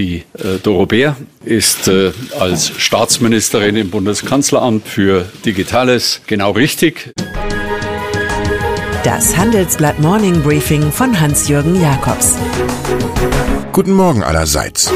Die äh, Doro Bär ist äh, als Staatsministerin im Bundeskanzleramt für Digitales genau richtig. Das Handelsblatt Morning Briefing von Hans-Jürgen Jakobs. Guten Morgen allerseits.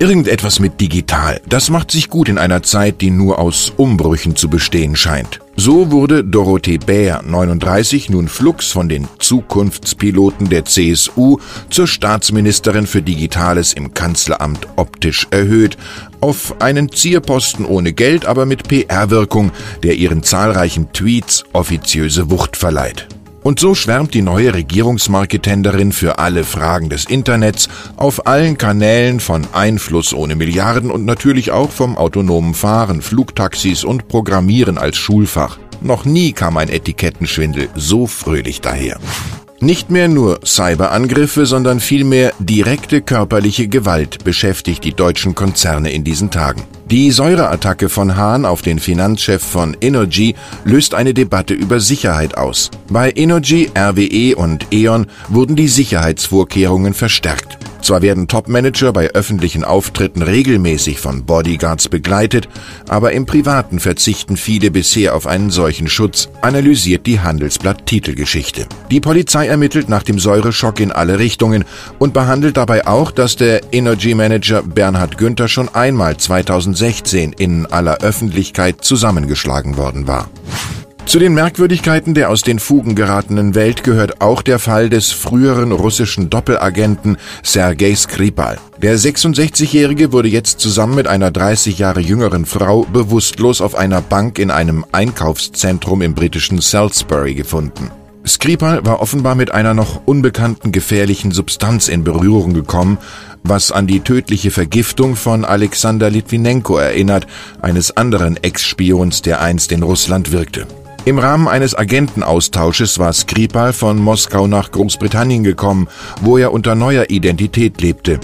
Irgendetwas mit digital, das macht sich gut in einer Zeit, die nur aus Umbrüchen zu bestehen scheint. So wurde Dorothee Bär, 39, nun flugs von den Zukunftspiloten der CSU zur Staatsministerin für Digitales im Kanzleramt optisch erhöht, auf einen Zierposten ohne Geld, aber mit PR-Wirkung, der ihren zahlreichen Tweets offiziöse Wucht verleiht. Und so schwärmt die neue Regierungsmarketenderin für alle Fragen des Internets auf allen Kanälen von Einfluss ohne Milliarden und natürlich auch vom autonomen Fahren, Flugtaxis und Programmieren als Schulfach. Noch nie kam ein Etikettenschwindel so fröhlich daher. Nicht mehr nur Cyberangriffe, sondern vielmehr direkte körperliche Gewalt beschäftigt die deutschen Konzerne in diesen Tagen. Die Säureattacke von Hahn auf den Finanzchef von Energy löst eine Debatte über Sicherheit aus. Bei Energy, RWE und E.ON wurden die Sicherheitsvorkehrungen verstärkt. Zwar werden Topmanager bei öffentlichen Auftritten regelmäßig von Bodyguards begleitet, aber im Privaten verzichten viele bisher auf einen solchen Schutz, analysiert die Handelsblatt Titelgeschichte. Die Polizei ermittelt nach dem Säureschock in alle Richtungen und behandelt dabei auch, dass der Energy Manager Bernhard Günther schon einmal 2016 in aller Öffentlichkeit zusammengeschlagen worden war. Zu den Merkwürdigkeiten der aus den Fugen geratenen Welt gehört auch der Fall des früheren russischen Doppelagenten Sergei Skripal. Der 66-Jährige wurde jetzt zusammen mit einer 30 Jahre jüngeren Frau bewusstlos auf einer Bank in einem Einkaufszentrum im britischen Salisbury gefunden. Skripal war offenbar mit einer noch unbekannten gefährlichen Substanz in Berührung gekommen, was an die tödliche Vergiftung von Alexander Litvinenko erinnert, eines anderen Ex-Spions, der einst in Russland wirkte. Im Rahmen eines Agentenaustausches war Skripal von Moskau nach Großbritannien gekommen, wo er unter neuer Identität lebte.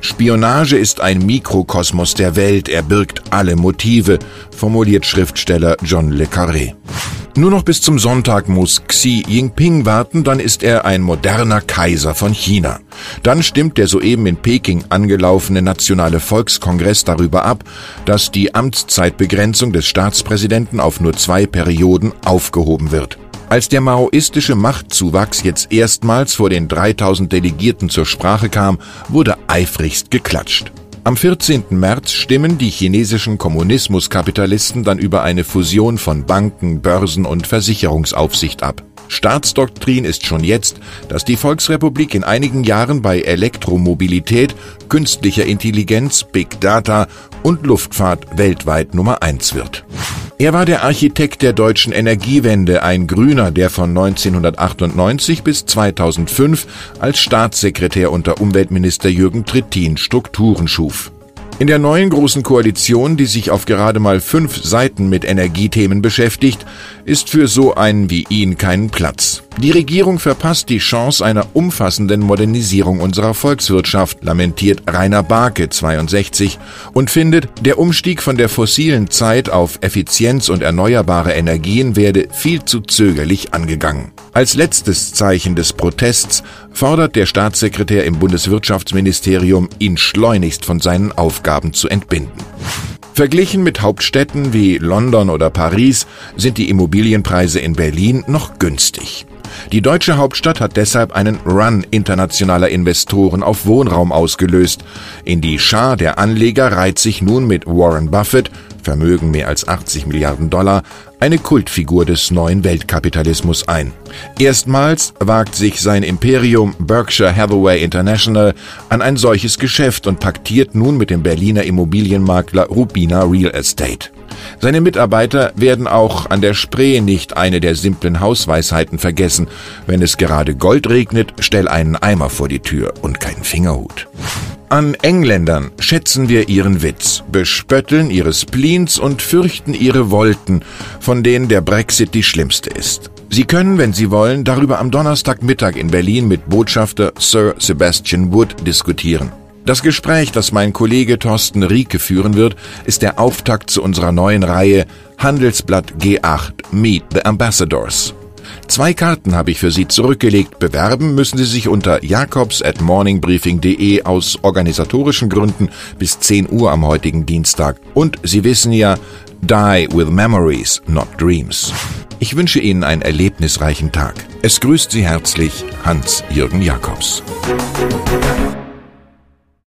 Spionage ist ein Mikrokosmos der Welt, er birgt alle Motive, formuliert Schriftsteller John Le Carré. Nur noch bis zum Sonntag muss Xi Jinping warten, dann ist er ein moderner Kaiser von China. Dann stimmt der soeben in Peking angelaufene Nationale Volkskongress darüber ab, dass die Amtszeitbegrenzung des Staatspräsidenten auf nur zwei Perioden aufgehoben wird. Als der maoistische Machtzuwachs jetzt erstmals vor den 3000 Delegierten zur Sprache kam, wurde eifrigst geklatscht. Am 14. März stimmen die chinesischen Kommunismuskapitalisten dann über eine Fusion von Banken, Börsen und Versicherungsaufsicht ab. Staatsdoktrin ist schon jetzt, dass die Volksrepublik in einigen Jahren bei Elektromobilität, künstlicher Intelligenz, Big Data und Luftfahrt weltweit Nummer eins wird. Er war der Architekt der deutschen Energiewende, ein Grüner, der von 1998 bis 2005 als Staatssekretär unter Umweltminister Jürgen Trittin Strukturen schuf. In der neuen großen Koalition, die sich auf gerade mal fünf Seiten mit Energiethemen beschäftigt, ist für so einen wie ihn keinen Platz. Die Regierung verpasst die Chance einer umfassenden Modernisierung unserer Volkswirtschaft, lamentiert Rainer Barke 62 und findet, der Umstieg von der fossilen Zeit auf Effizienz und erneuerbare Energien werde viel zu zögerlich angegangen. Als letztes Zeichen des Protests fordert der Staatssekretär im Bundeswirtschaftsministerium, ihn schleunigst von seinen Aufgaben zu entbinden. Verglichen mit Hauptstädten wie London oder Paris sind die Immobilienpreise in Berlin noch günstig. Die deutsche Hauptstadt hat deshalb einen Run internationaler Investoren auf Wohnraum ausgelöst. In die Schar der Anleger reiht sich nun mit Warren Buffett, Vermögen mehr als 80 Milliarden Dollar, eine Kultfigur des neuen Weltkapitalismus ein. Erstmals wagt sich sein Imperium Berkshire Hathaway International an ein solches Geschäft und paktiert nun mit dem Berliner Immobilienmakler Rubina Real Estate. Seine Mitarbeiter werden auch an der Spree nicht eine der simplen Hausweisheiten vergessen. Wenn es gerade Gold regnet, stell einen Eimer vor die Tür und keinen Fingerhut. An Engländern schätzen wir ihren Witz, bespötteln ihre Spleens und fürchten ihre Wolken, von denen der Brexit die schlimmste ist. Sie können, wenn Sie wollen, darüber am Donnerstagmittag in Berlin mit Botschafter Sir Sebastian Wood diskutieren. Das Gespräch, das mein Kollege Thorsten Rieke führen wird, ist der Auftakt zu unserer neuen Reihe Handelsblatt G8 Meet the Ambassadors. Zwei Karten habe ich für Sie zurückgelegt. Bewerben müssen Sie sich unter jakobs at morningbriefing.de aus organisatorischen Gründen bis 10 Uhr am heutigen Dienstag. Und Sie wissen ja, die with memories, not dreams. Ich wünsche Ihnen einen erlebnisreichen Tag. Es grüßt Sie herzlich Hans-Jürgen Jakobs.